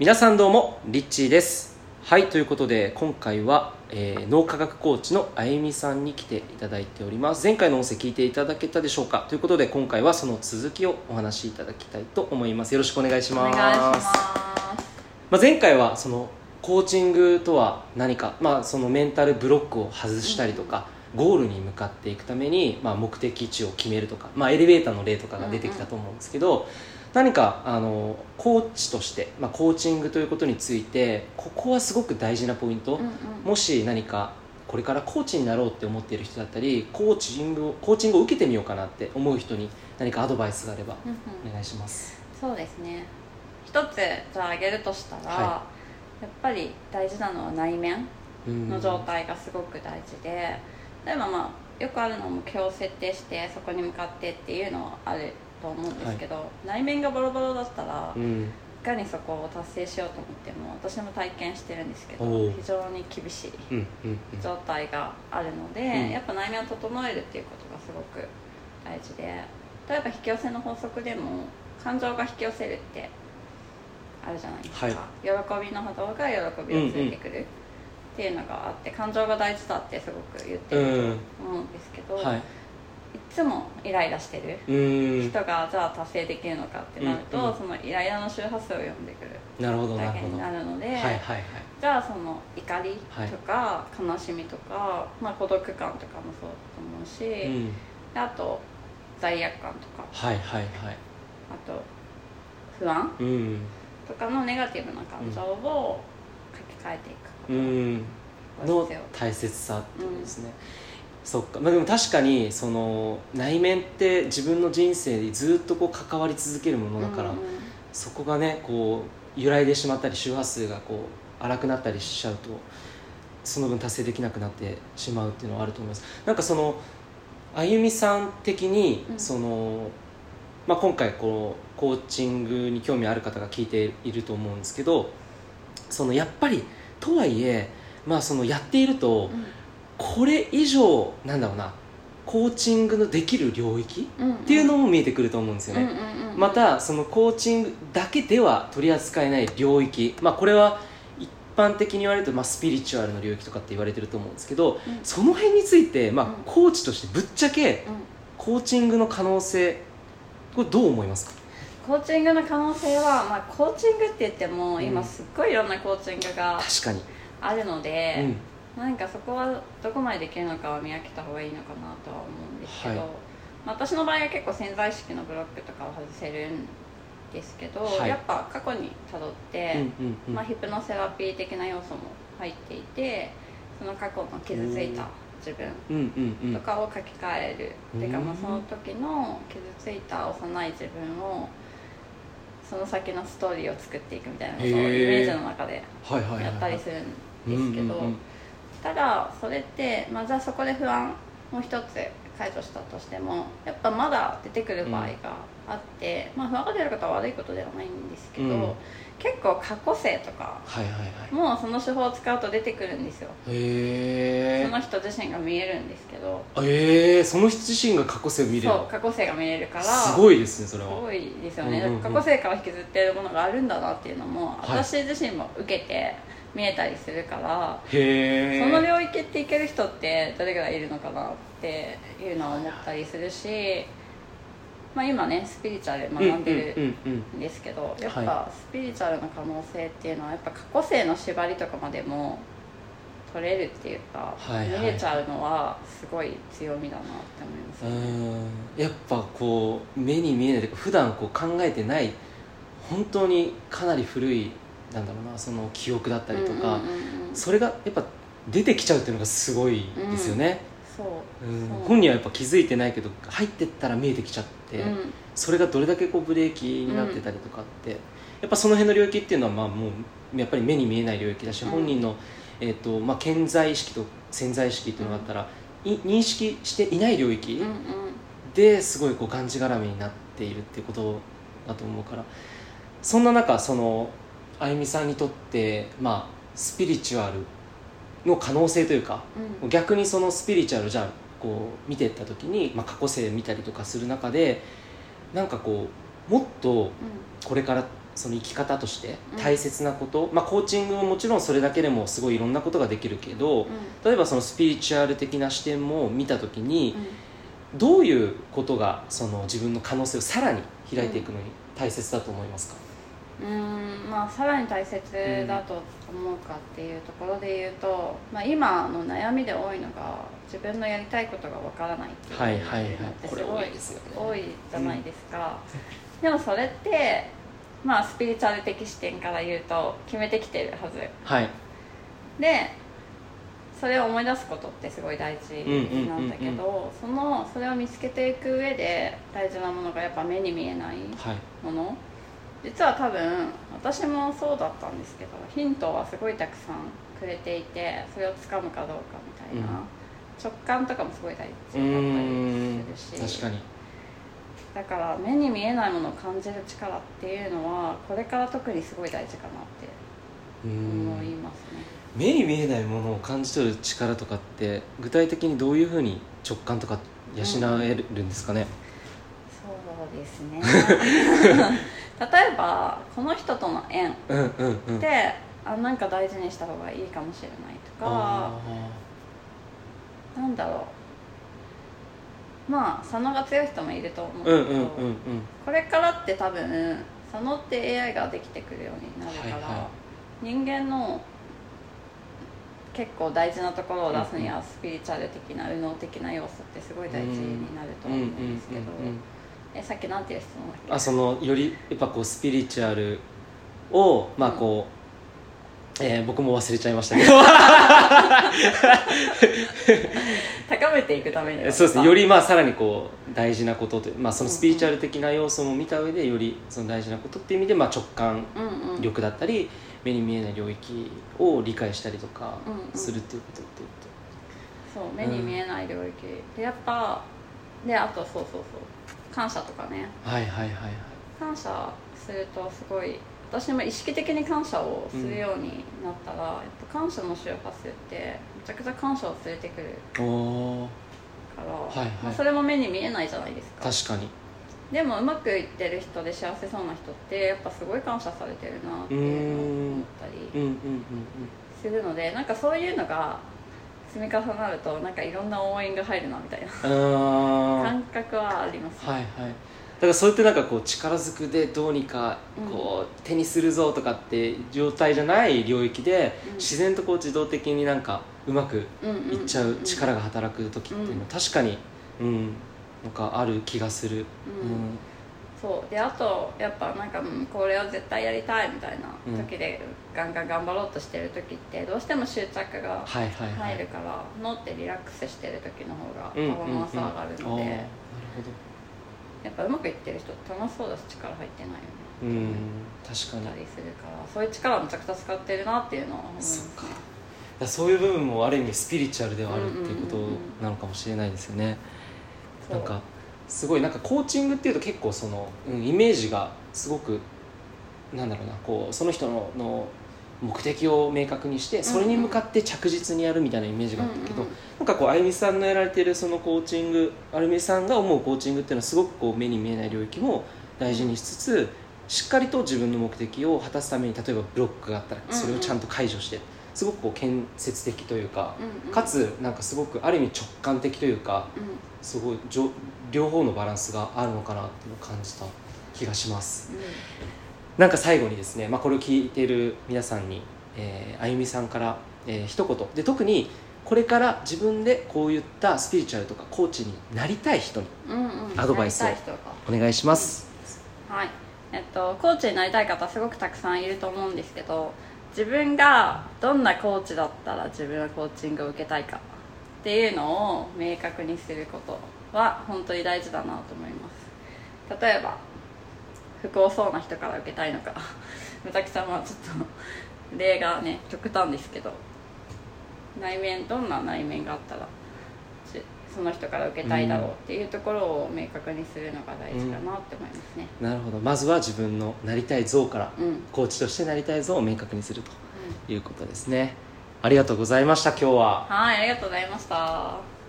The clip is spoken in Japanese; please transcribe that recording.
皆さんどうもリッチーです。はいということで今回は、えー脳科学コーチのあゆみさんに来ていただいております。前回の音声聞いていただけたでしょうか？ということで今回はその続きをお話しいただきたいと思います。よろしくお願いしおます。願いします。まあ、前回はそのコーチングとは何か、まあ、そのメンタルブロックを外したりとか、ゴールに向かっていくために、まあ、目的地を決めるとか、まあ、エレベーターの例とかが出てきたと思うんですけど、何かあのコーチとして、まあ、コーチングということについてここはすごく大事なポイント、うんうん。もし何かこれからコーチになろうって思っている人だったりコーチングをコーチングを受けてみようかなって思う人に何かアドバイスがあればうんうん。お願いします。そうですね。一つじゃあ挙げるとしたら、はやっぱり大事なのは内面うん。の状態がすごく大事で例えばまあよくあるのは目標を設定してそこに向かってっていうのはあると思うんですけど、内面がボロボロだったら、いうん。かにそこを達成しようと思っても私も体験してるんですけど非常に厳しいうんうんうん。状態があるので、うん。やっぱ内面を整えるっていうことがすごく大事で例えば引き寄せの法則でも感情が引き寄せるってあるじゃないですか、はい。喜びの波動が喜びを連れてくるっていうのがあって感情が大事だってすごく言ってると思うんですけど、はいい、つもイライラしてるうん。人がじゃあ達成できるのかってなると、うんうん。そのイライラの周波数を読んでくるなるほどな体験にないるので、はいはいじゃあその怒りとか悲しみとか、まあ、孤独感とかもそうだと思うし、うん。であと罪悪感とかはいはいはい。あと不安うん。とかのネガティブな感情を書き換えていくことうの大切さってことですね、そっか、まあ、でも確かにその内面って自分の人生でずっとこう関わり続けるものだから、うんうんそこがねこう揺らいでしまったり周波数がこう荒くなったりしちゃうとその分達成できなくなってしまうっていうのはあると思います。なんかそのあゆみさん的に、うん。そのまあ、今回こうコーチングに興味ある方が聞いていると思うんですけどそのやっぱりとはいえ、まあ、そのやっていると、うんこれ以上なんだろうなコーチングのできる領域うんうん。っていうのも見えてくると思うんですよね、うんうんうん。またそのコーチングだけでは取り扱えない領域、まあ、これは一般的に言われると、まあ、スピリチュアルの領域とかって言われてると思うんですけど、うん。その辺について、まあうん。コーチとしてぶっちゃけうん。コーチングの可能性これどう思いますか？コーチングの可能性は、まあ、コーチングって言っても、うん。今すっごいいろんなコーチングがあるので、うんなんかそこはどこまでできるのかは見分けた方がいいのかなとは思うんですけど、はい。まあ私の場合は結構潜在意識のブロックとかを外せるんですけど、はい。やっぱ過去にたどって、うんうんうん。まあ、ヒプノセラピー的な要素も入っていてその過去の傷ついた自分うんうんうん。とかを書き換える、うんていうかまあその時の傷ついた幼い自分をその先のストーリーを作っていくみたいなことをイメージの中でやったりするんですけど、うんうんうんただそれって、まあ、じゃあそこで不安を一つ解除したとしてもやっぱまだ出てくる場合があって、まあ、不安が出ることは悪いことではないんですけど、うん。結構過去性とかはいはいはい。もその手法を使うと出てくるんですよ。へその人自身が見えるんですけど。ええー、その人自身が過去性を見れる。そう過去性が見えるからすごいですねそれは。すごいですよね、うんうんうん。過去性から引きずってるものがあるんだなっていうのも、はい。私自身も受けて見えたりするからその領域っていける人ってどれぐらいいるのかなっていうのは思ったりするし、まあ、今ねスピリチュアル学んでるうんうんうんん。ですけど、やっはぱスピリチュアルの可能性っていうのはやっぱ過去性の縛りとかまでも取れるっていうか、はいはい。見れちゃうのはすごい強みだなって思います。うね、ん。やっぱこう目に見えない普段こう考えてない本当にかなり古いなんだろうなその記憶だったりとか、それがやっぱ出てきちゃうっていうのがすごいですよね、そう。本人はやっぱ気づいてないけど入ってったら見えてきちゃって、うん。それがどれだけこうブレーキになってたりとかって、やっぱその辺の領域っていうのはまあもうやっぱり目に見えない領域だし、うん。本人の、えーとまあ、潜在意識と潜在意識っていうのがあったら、い認識していない領域、ですごいこうがんじがらめになっているっていうことだと思うからそんな中そのあゆみさんにとって、まあ、スピリチュアルの可能性というかうん。逆にそのスピリチュアルじゃあこう見ていった時に、まあ、過去性見たりとかする中でなんかこうもっとこれからその生き方としてうん。大切なこと、まあ、コーチングももちろんそれだけでもすごいいろんなことができるけど、うん。例えばそのスピリチュアル的な視点も見た時にうん。どういうことがその自分の可能性をさらに開いていくのに大切だと思いますか、うーんまあさらに大切だと思うかっていうところで言うと、まあ、今の悩みで多いのが自分のやりたいことがわからないっていうのはいはいはい。ってすごい多いじゃないですか、でもそれってまあスピリチュアル的視点から言うと決めてきてるはず。はい。でそれを思い出すことってすごい大事なんだけど、そのそれを見つけていく上で大事なものがやっぱ目に見えないはい。もの実は多分私もそうだったんですけどヒントはすごいたくさんくれていてそれをつかむかどうかみたいな、うん。直感とかもすごい大事だったりするし。確かに。だから目に見えないものを感じる力っていうのはこれから特にすごい大事かなって思いんますね。目に見えないものを感じ取る力とかって具体的にどういうふうに直感とか養えるんですかね、そうですね 例えばこの人との縁っうん、うんうん。てあなんか大事にした方がいいかもしれないとかあなんだろう。まあ佐野が強い人もいると思うけど、ーうんうんうんうん。これからって多分佐野って AI ができてくるようになるから、はいはい。人間の結構大事なところを出すにはスピリチュアル的な右脳的な要素ってすごい大事になると思うんですけど、うんうんうんうんえさっきなんていう質問だっけ？あそのよりやっぱこうスピリチュアルをまあこう、えー僕も忘れちゃいましたけど。高めていくためには。そうですね。よりまあさらにこう大事なことという、まあ、そのスピリチュアル的な要素も見た上でよりその大事なことっていう意味で、まあ、直感うんうん。力だったり目に見えない領域を理解したりとかうんうん。するっていうことっていうそう目に見えない領域、でやっぱであとそうそうそう。感謝とかね。とはいはいはいはい。感謝するとすごい私も意識的に感謝をするようになったら、やっぱ感謝の周波数ってめちゃくちゃ感謝を連れてくるから、はいはい。まあ、それも目に見えないじゃないですか。確かに。でもうまくいってる人で幸せそうな人ってやっぱすごい感謝されてるなっていうのを思ったりうんうんうん。するのでなんかそういうのが積み重なるとなんかいろんな応援が入るなみたいな。感覚はあります、はいはい。だからそうやってなんかこう力ずくでどうにかこう手にするぞとかって状態じゃない領域でうん。自然とこう自動的になんかうまくいっちゃう力が働く時っていうのは確かにうんなんかある気がする。うん。うんそう。であとやっぱなんか、うん、これを絶対やりたいみたいな時で、ガンガン頑張ろうとしてる時ってどうしても執着がはいはいはい。入るから、脳ってリラックスしてる時の方がうんパフォーマンス上がるので、うんうん。うんやっぱうまくいってる人って楽しそうだし力入ってないよね。うん確かに。たりするから。そういう力をめちゃくちゃ使ってるなっていうのは思いますねそそういう部分もある意味スピリチュアルではあるっていうことうんうんうんうんなのかもしれないですよね。そうなんかすごいなんかコーチングっていうと結構その、うん、イメージがすごくなんだろうなこうその人のの目的を明確にしてそれに向かって着実にやるみたいなイメージがあったけど、うんうんなんかこうあゆみさんのやられてるそのコーチングあゆみさんが思うコーチングっていうのはすごくこう目に見えない領域も大事にしつつしっかりと自分の目的を果たすために例えばブロックがあったらそれをちゃんと解除して、すごくこう建設的というか、うんうん。かつなんかすごくある意味直感的というかうん。すごい両方のバランスがあるのかなっていうのを感じた気がします。なんか最後にですね、まあ、これを聞いている皆さんに、えーあゆみさんから、えー一言。で特にこれから自分でこういったスピリチュアルとかコーチになりたい人にうんうん。うんアドバイスをお願いします、はい。えっと、コーチになりたい方すごくたくさんいると思うんですけど自分がどんなコーチだったら自分はコーチングを受けたいかっていうのを明確にすることは本当に大事だなと思います。例えば不幸そうな人から受けたいのか。武崎さんはちょっと例がね極端ですけど。内面どんな内面があったらその人から受けたいだろうっていうところを明確にするのが大事かなって思いますね、なるほど。まずは自分のなりたい像からうんうん。コーチとしてなりたい像を明確にするということですね。ありがとうございました今日は。はいありがとうございました